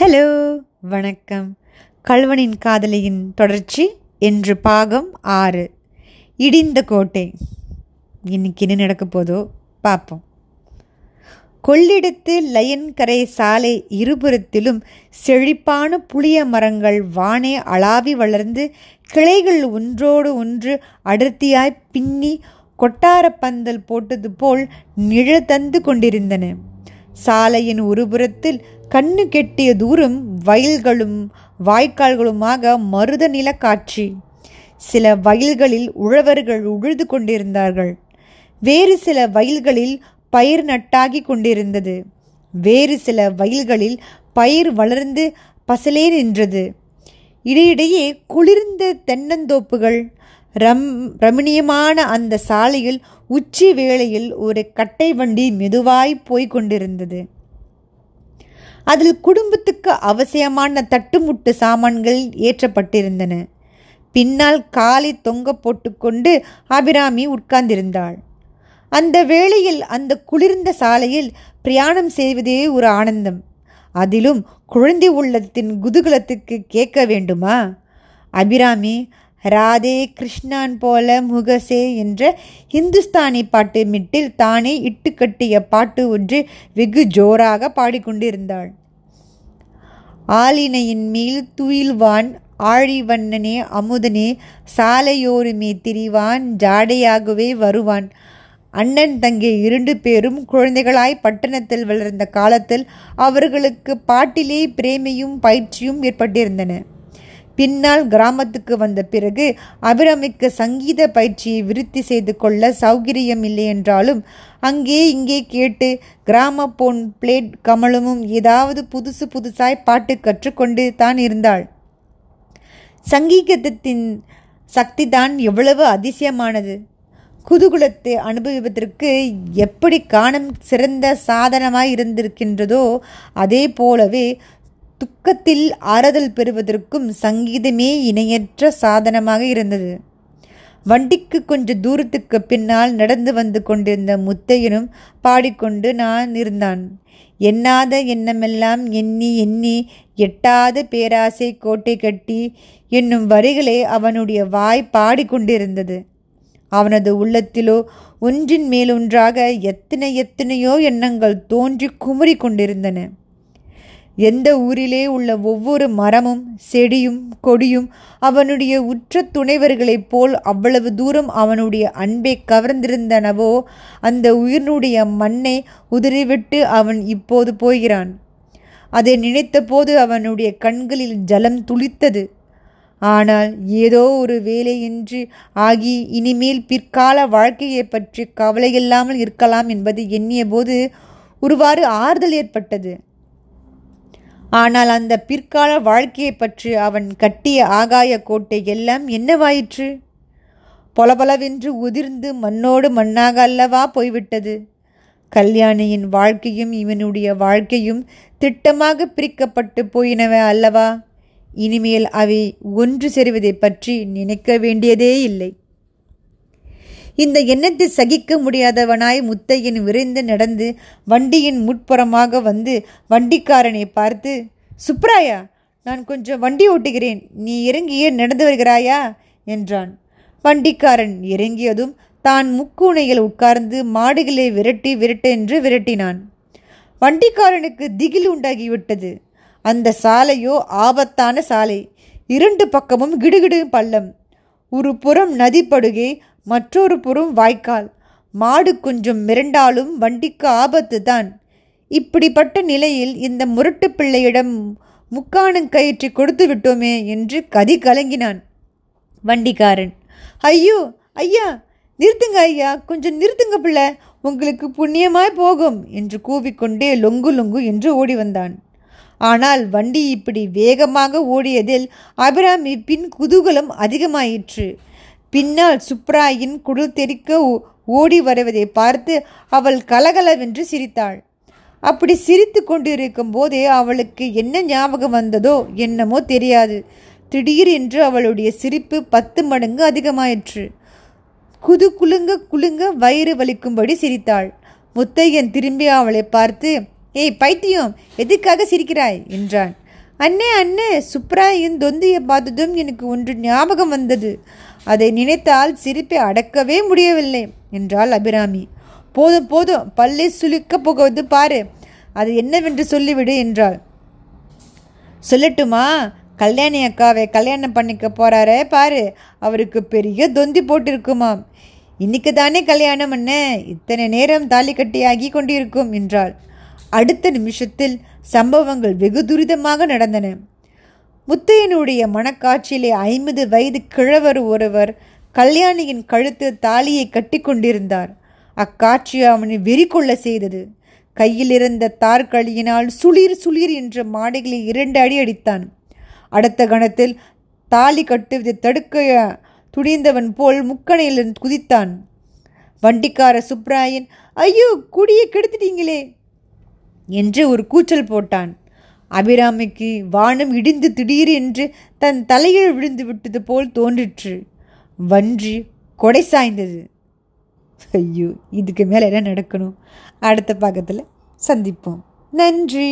Hello வணக்கம். கல்வனின் காதலியின் தொடர்ச்சி என்று பாகம் ஆறு. இடிந்த கோட்டை. இன்னைக்கு என்ன நடக்க போதோ பார்ப்போம். கொள்ளிடத்து லயன்கரை சாலை இருபுறத்திலும் செழிப்பான புளிய மரங்கள் வானே அளாவி வளர்ந்து கிளைகள் ஒன்றோடு ஒன்று அடர்த்தியாய் பின்னி கொட்டாரப்பந்தல் போட்டது போல் நிழதந்து கொண்டிருந்தன. சாலையின் ஒருபுறத்தில் கண்ணு கெட்டிய தூரம் வயல்களும் வாய்க்கால்களுமாக மருத நில காட்சி சில வயல்களில் உழவர்கள் உழுது கொண்டிருந்தார்கள். வேறு சில வயல்களில் பயிர் நட்டாகி கொண்டிருந்தது. வேறு சில வயல்களில் பயிர் வளர்ந்து பசலே நின்றது. இடையிடையே குளிர்ந்த தென்னந்தோப்புகள் ரம் ரமணியமான அந்த சாலையில் உச்சி வேளையில் ஒரு கட்டை வண்டி மெதுவாய் போய்க் கொண்டிருந்தது. அதில் குடும்பத்துக்கு அவசியமான தட்டுமுட்டு சாமான்கள் ஏற்றப்பட்டிருந்தன. பின்னால் காலை தொங்க போட்டுக்கொண்டு அபிராமி உட்கார்ந்திருந்தாள். அந்த வேளையில் அந்த குளிர்ந்த சாலையில் பிரயாணம் செய்வதே ஒரு ஆனந்தம். அதிலும் குழந்தை உள்ளத்தின் குதூகலத்துக்கு கேட்க வேண்டுமா? அபிராமி ராதே கிருஷ்ணான் போல முகசே என்ற ஹிந்துஸ்தானி பாட்டு மிட்டில் தானே இட்டுக்கட்டிய பாட்டு ஒன்று வெகு ஜோராக பாடிக்கொண்டிருந்தாள். ஆலினையின் மேல் துயில்வான் ஆழிவண்ணனே அமுதனே சாலையோருமே திரிவான் ஜாடையாகவே வருவான். அண்ணன் தங்கை இரண்டு பேரும் குழந்தைகளாய் பட்டணத்தில் வளர்ந்த காலத்தில் அவர்களுக்கு பாட்டிலே பிரேமையும் பயிற்சியும் ஏற்பட்டிருந்தன. பின்னால் கிராமத்துக்கு வந்த பிறகு அபிராமிக்கு சங்கீத பயிற்சியை விருத்தி செய்து கொள்ள சௌகரியம் இல்லை என்றாலும் அங்கே இங்கே கேட்டு கிராம போன் பிளேட் கமலமும் ஏதாவது புதுசு புதுசாய் பாட்டு கற்றுக்கொண்டு தான் இருந்தாள். சங்கீதத்தின் சக்திதான் எவ்வளவு அதிசயமானது. குதூகுலத்தை அனுபவிப்பதற்கு எப்படி காணம் சிறந்த சாதனமாய் இருந்திருக்கின்றதோ அதே போலவே துக்கத்தில் ஆறுதல் பெறுவதற்கும் சங்கீதமே இணையற்ற சாதனமாக இருந்தது. வண்டிக்கு கொஞ்ச தூரத்துக்கு பின்னால் நடந்து வந்து கொண்டிருந்த முத்தையனும் பாடிக்கொண்டு நான் இருந்தான். எண்ணாத எண்ணமெல்லாம் எண்ணி எண்ணி எட்டாத பேராசை கோட்டை கட்டி என்னும் வரிகளை அவனுடைய வாய் பாடிக்கொண்டிருந்தது. அவனது உள்ளத்திலோ ஒன்றின் மேலொன்றாக எத்தனை எத்தனையோ எண்ணங்கள் தோன்றி குமுறி கொண்டிருந்தன எந்த ஊரிலே உள்ள ஒவ்வொரு மரமும் செடியும் கொடியும் அவனுடைய உற்ற துணைவர்களைப் போல் அவ்வளவு தூரம் அவனுடைய அன்பை கவர்ந்திருந்தனவோ அந்த உயிரினுடைய மண்ணை உதறிவிட்டு அவன் இப்போது போகிறான். அதை நினைத்தபோது அவனுடைய கண்களில் ஜலம் துளித்தது. ஆனால் ஏதோ ஒரு வேலையின்றி ஆகி இனிமேல் பிற்கால வாழ்க்கையை பற்றி கவலையில்லாமல் இருக்கலாம் என்பதை எண்ணியபோது ஒருவாறு ஆறுதல் ஏற்பட்டது. ஆனால் அந்த பிற்கால வாழ்க்கையை பற்றி அவன் கட்டிய ஆகாய கோட்டை எல்லாம் என்னவாயிற்று? பொலபலவென்று உதிர்ந்து மண்ணோடு மண்ணாக அல்லவா போய்விட்டது? கல்யாணியின் வாழ்க்கையும் இவனுடைய வாழ்க்கையும் திட்டமாக பிரிக்கப்பட்டு போயினவ அல்லவா? இனிமேல் அவை ஒன்று சேருவதை பற்றி நினைக்க வேண்டியதே இல்லை. இந்த எண்ணத்தை சகிக்க முடியாதவனாய் முத்தையன் விரைந்து நடந்து வண்டியின் முட்புறமாக வந்து வண்டிக்காரனை பார்த்து சுப்ராயா நான் கொஞ்சம் வண்டி ஓட்டுகிறேன். நீ இறங்கியே நடந்து வருகிறாயா? என்றான். வண்டிக்காரன் இறங்கியதும் தான் முக்கூனையில் உட்கார்ந்து மாடுகளை விரட்டி விரட்டென்று விரட்டினான். வண்டிக்காரனுக்கு திகில் உண்டாகிவிட்டது. அந்த சாலையோ ஆபத்தான சாலை. இரண்டு பக்கமும் கிடுகிடு பள்ளம். ஒரு புறம் நதிப்படுகை மற்றொரு புறம் வாய்க்கால். மாடு கொஞ்சம் மிரண்டாலும் வண்டிக்கு ஆபத்து தான். இப்படிப்பட்ட நிலையில் இந்த முரட்டு பிள்ளையிடம் முக்கானங்கயிற்றை கொடுத்து விட்டோமே என்று கதி கலங்கினான் வண்டிக்காரன். ஐயோ ஐயா நிறுத்துங்க ஐயா கொஞ்சம் நிறுத்துங்க பிள்ளை உங்களுக்கு புண்ணியமாய் போகும் என்று கூவிக்கொண்டே லொங்கு லொங்கு என்று ஓடி வந்தான். ஆனால் வண்டி இப்படி வேகமாக ஓடியதில் அபிராமி பின் குதூகலம் அதிகமாயிற்று. பின்னால் சுப்ராயின் குடல் தெறிக்க ஓடி வருவதை பார்த்து அவள் கலகலவென்று சிரித்தாள். அப்படி சிரித்து கொண்டிருக்கும் போதே அவளுக்கு என்ன ஞாபகம் வந்ததோ என்னமோ தெரியாது. திடீரென்று அவளுடைய சிரிப்பு பத்து மடங்கு அதிகமாயிற்று. குது குலுங்க குலுங்க வயிறு வலிக்கும்படி சிரித்தாள். முத்தையன் திரும்பி அவளை பார்த்து ஏய் பைத்தியம் எதுக்காக சிரிக்கிறாய்? என்றான். அண்ணே அண்ணே சுப்ராயின் தொந்தியை பார்த்ததும் எனக்கு ஒன்று ஞாபகம் வந்தது. அதை நினைத்தால் சிரிப்பை அடக்கவே முடியவில்லை என்றாள் அபிராமி. போதும் போதும் பல்லை சுலுக்கப் போகுவது பாரு அது என்னவென்று சொல்லிவிடு என்றாள். சொல்லட்டுமா? கல்யாணி அக்காவை கல்யாணம் பண்ணிக்க போகிறாரே பாரு அவருக்கு பெரிய தொந்தி போட்டிருக்குமாம். இன்னைக்கு தானே கல்யாணம் என்ன இத்தனை நேரம் தாலி கட்டியாகி கொண்டிருக்கும் என்றாள். அடுத்த நிமிஷத்தில் சம்பவங்கள் வெகு துரிதமாக நடந்தன. முத்தையனுடைய மனக்காட்சியிலே ஐம்பது வயது கிழவர் ஒருவர் கல்யாணியின் கழுத்து தாலியை கட்டி கொண்டிருந்தார். அக்காட்சி அவனை வெறி கொள்ள செய்தது. கையிலிருந்த தார்களியினால் சுளிர் சுளிர் என்ற மாடைகளை இரண்டு அடி அடித்தான். அடுத்த கணத்தில் தாலி கட்டுவதை தடுக்க துணிந்தவன் போல் முக்கணையில் குதித்தான். வண்டிக்கார சுப்ராயன் ஐயோ குடியை கெடுத்துட்டீங்களே! என்று ஒரு கூச்சல் போட்டான். அபிராமிக்கு வானம் இடிந்து திடீர் என்று தன் தலையில் விழுந்து விட்டது போல் தோன்றிற்று. வன்றி கொடை சாய்ந்தது. ஐயோ இதுக்கு மேலே என்ன நடக்கணும்? அடுத்த பக்கத்தில் சந்திப்போம். நன்றி.